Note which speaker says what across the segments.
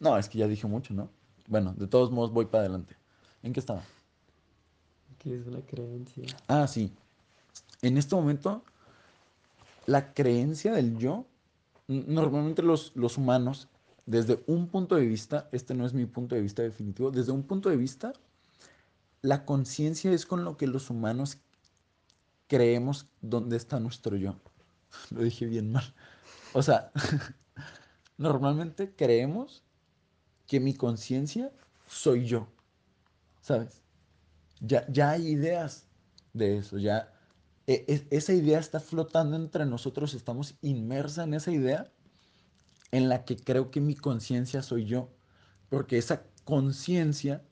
Speaker 1: No, es que ya dije mucho, ¿no? Bueno, de todos modos voy para adelante. ¿En qué estaba?
Speaker 2: Que es una creencia.
Speaker 1: Ah, sí. En este momento, la creencia del yo, normalmente los, los humanos, desde un punto de vista, este no es mi punto de vista definitivo, desde un punto de vista, la conciencia es con lo que los humanos creemos dónde está nuestro yo. Lo dije bien mal. O sea, normalmente creemos que mi conciencia soy yo, ¿sabes? Ya, ya hay ideas de eso, ya e- esa idea está flotando entre nosotros, estamos inmersa en esa idea en la que creo que mi conciencia soy yo, porque esa conciencia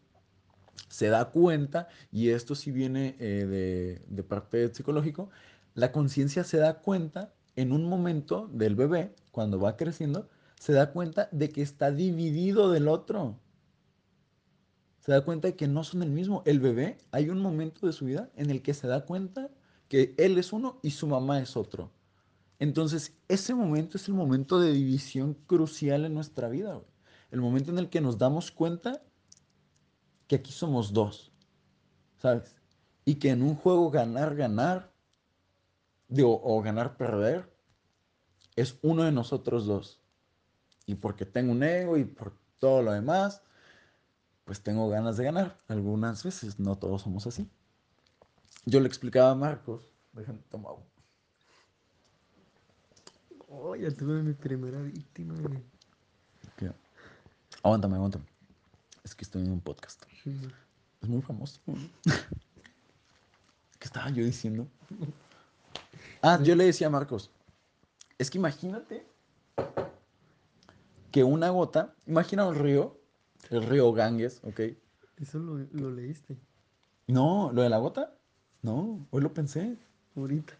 Speaker 1: se da cuenta, y esto sí viene eh, de, de parte psicológico, la conciencia se da cuenta en un momento del bebé, cuando va creciendo, se da cuenta de que está dividido del otro. Se da cuenta de que no son el mismo. El bebé, hay un momento de su vida en el que se da cuenta que él es uno y su mamá es otro. Entonces, ese momento es el momento de división crucial en nuestra vida. El momento en el que nos damos cuenta que aquí somos dos, ¿sabes? Y que en un juego ganar, ganar, o ganar, perder, es uno de nosotros dos. Y porque tengo un ego y por todo lo demás, pues tengo ganas de ganar. Algunas veces, no todos somos así. Yo le explicaba a Marcos, déjame tomar agua.
Speaker 2: Oh, ya tuve mi primera víctima.
Speaker 1: Aguántame, aguántame. Es que estoy en un podcast. Es muy famoso. ¿Qué estaba yo diciendo? Ah, yo le decía a Marcos, es que imagínate que una gota, imagina un río, el río Ganges, ¿ok?
Speaker 2: Eso lo, lo leíste
Speaker 1: No, lo de la gota, no, hoy lo pensé.
Speaker 2: ahorita.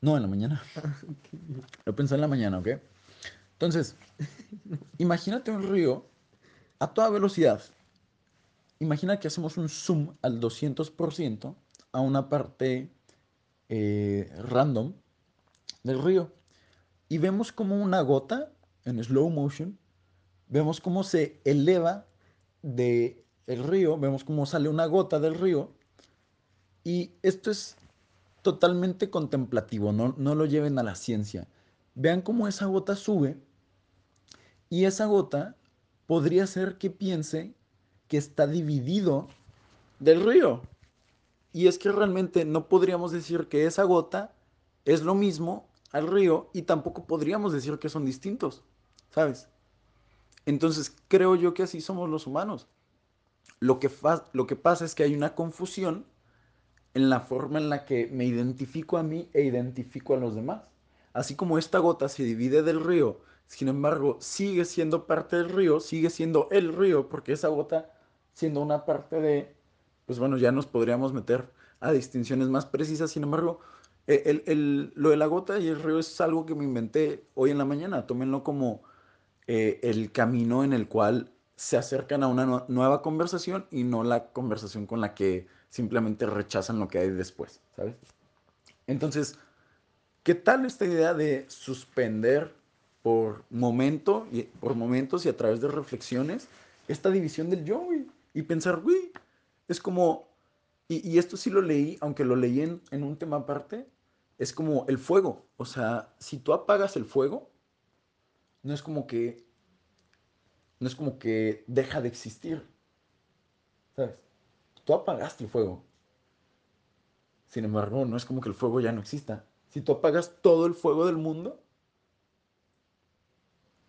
Speaker 1: No, en la mañana. Lo pensé en la mañana, ¿ok? Entonces, imagínate un río a toda velocidad. Imagina que hacemos un zoom al 200% a una parte eh, random del río y vemos como una gota en slow motion, vemos cómo se eleva de el río, vemos cómo sale una gota del río y esto es totalmente contemplativo, no, no lo lleven a la ciencia. Vean cómo esa gota sube y esa gota podría ser que piense que está dividido del río. Y es que realmente no podríamos decir que esa gota es lo mismo al río y tampoco podríamos decir que son distintos, ¿sabes? Entonces creo yo que así somos los humanos. Lo que, lo que pasa es que hay una confusión en la forma en la que me identifico a mí e identifico a los demás. Así como esta gota se divide del río, sin embargo, sigue siendo parte del río, sigue siendo el río, porque esa gota, siendo una parte de, pues bueno, ya nos podríamos meter a distinciones más precisas, sin embargo, e- el- el- lo de la gota y el río es algo que me inventé hoy en la mañana, tómenlo como eh, el camino en el cual se acercan a una nue- nueva conversación y no la conversación con la que simplemente rechazan lo que hay después, ¿sabes? Entonces, ¿qué tal esta idea de suspender por momento y por momentos y a través de reflexiones esta división del yo? Y pensar, güey, es como, y, y esto sí lo leí, aunque lo leí en, en un tema aparte, es como el fuego. O sea, si tú apagas el fuego, no es como que, no es como que deja de existir, ¿sabes? Tú apagaste el fuego. Sin embargo, no es como que el fuego ya no exista. Si tú apagas todo el fuego del mundo,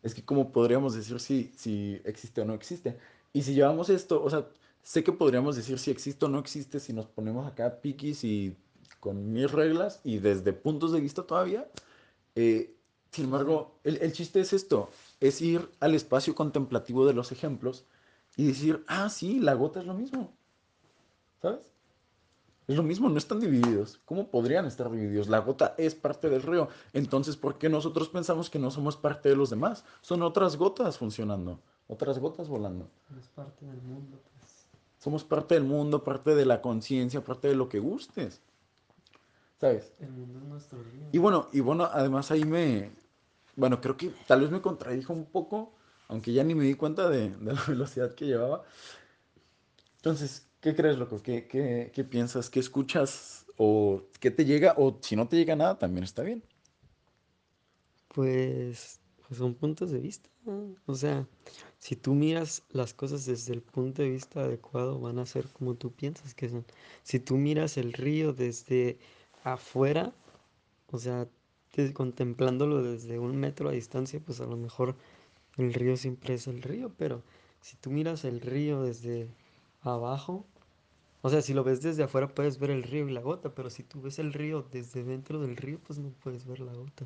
Speaker 1: es que como podríamos decir si, si existe o no existe. Y si llevamos esto, o sea, sé que podríamos decir si existe o no existe si nos ponemos acá piquis y con mis reglas y desde puntos de vista todavía. eh, sin embargo, el, el chiste es esto, es ir al espacio contemplativo de los ejemplos y decir, ah, sí, la gota es lo mismo. ¿Sabes? Es lo mismo, no están divididos. ¿Cómo podrían estar divididos? La gota es parte del río. Entonces, ¿por qué nosotros pensamos que no somos parte de los demás? Son otras gotas funcionando, otras gotas volando.
Speaker 2: Es parte del mundo, pues.
Speaker 1: Somos parte del mundo, parte de la conciencia, parte de lo que gustes. ¿Sabes?
Speaker 2: El mundo es nuestro río.
Speaker 1: Y bueno, y bueno, además ahí me, bueno, creo que tal vez me contradijo un poco, aunque ya ni me di cuenta de, la velocidad que llevaba. Entonces, ¿qué crees, loco? ¿Qué, piensas? ¿Qué escuchas? ¿O qué te llega? O si no te llega nada, también está bien.
Speaker 2: Pues, pues son puntos de vista. O sea, si tú miras las cosas desde el punto de vista adecuado, van a ser como tú piensas que son. Si tú miras el río desde afuera, o sea, te- contemplándolo desde un metro a distancia, pues a lo mejor el río siempre es el río, pero si tú miras el río desde abajo, o sea, si lo ves desde afuera puedes ver el río y la gota, pero si tú ves el río desde dentro del río, pues no puedes ver la gota.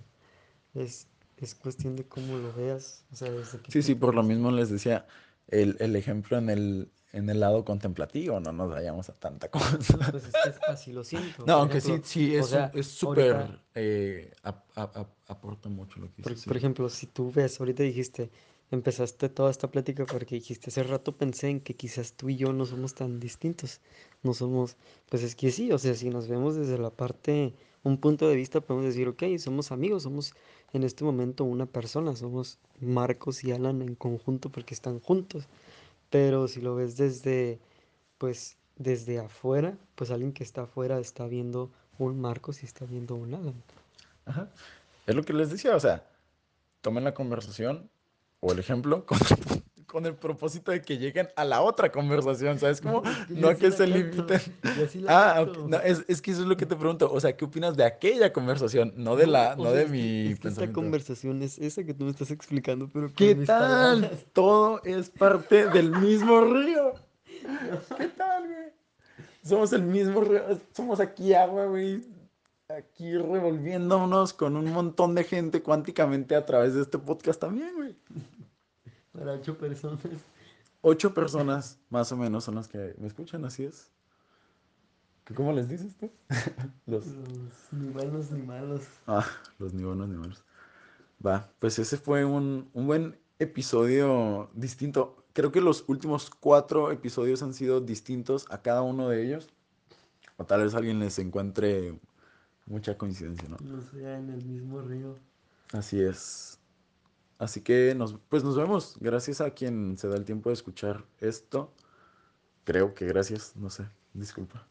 Speaker 2: Es, es cuestión de cómo lo veas, o sea, desde
Speaker 1: Sí, sí, por lo mismo les decía el, el ejemplo en el, en el lado contemplativo, no nos vayamos a tanta cosa.
Speaker 2: Pues es que es- así lo siento.
Speaker 1: No, aunque sí,
Speaker 2: ejemplo,
Speaker 1: sí, es súper, eh, ap- ap- ap- aporta mucho lo que
Speaker 2: por,
Speaker 1: dices,
Speaker 2: por ejemplo, si tú ves, ahorita dijiste, empezaste toda esta plática porque dijiste, hace rato pensé en que quizás tú y yo no somos tan distintos. No somos, pues es que sí, o sea, si nos vemos desde la parte, un punto de vista, podemos decir, ok, somos amigos, somos en este momento una persona, somos Marcos y Alan en conjunto porque están juntos. Pero si lo ves desde, pues, desde afuera, pues alguien que está afuera está viendo un Marcos y está viendo un Alan.
Speaker 1: Ajá. Es lo que les decía, o sea, tomen la conversación o el ejemplo con el propósito de que lleguen a la otra conversación, ¿sabes
Speaker 2: No,
Speaker 1: cómo?
Speaker 2: es que
Speaker 1: No
Speaker 2: sí
Speaker 1: que se limiten. Ah, ok,
Speaker 2: capto.
Speaker 1: no, es, es que eso es lo que te pregunto, o sea, ¿qué opinas de aquella conversación? No de
Speaker 2: No,
Speaker 1: la,
Speaker 2: o
Speaker 1: no
Speaker 2: sea,
Speaker 1: de mi
Speaker 2: es que esta conversación es esa que tú me estás explicando, pero
Speaker 1: ¿Qué tal?
Speaker 2: palabras.
Speaker 1: Todo es parte del mismo río.
Speaker 2: No,
Speaker 1: ¿Qué tal, güey? Somos el mismo río, somos aquí agua, güey. Aquí revolviéndonos con un montón de gente cuánticamente a través de este podcast también, güey.
Speaker 2: Para ocho personas.
Speaker 1: Ocho personas más o menos son las que me escuchan, así es. ¿Qué- ¿Cómo les dices tú? Los,
Speaker 2: Los ni buenos ni malos.
Speaker 1: ah, los ni buenos ni malos. Va, pues ese fue un, un buen episodio distinto. Creo que los últimos cuatro episodios han sido distintos a cada uno de ellos. O tal vez alguien les encuentre mucha coincidencia, ¿no?
Speaker 2: No sea en el mismo río.
Speaker 1: Así es. Así que nos, pues nos vemos. Gracias a quien se da el tiempo de escuchar esto. Creo que gracias, no sé, disculpa.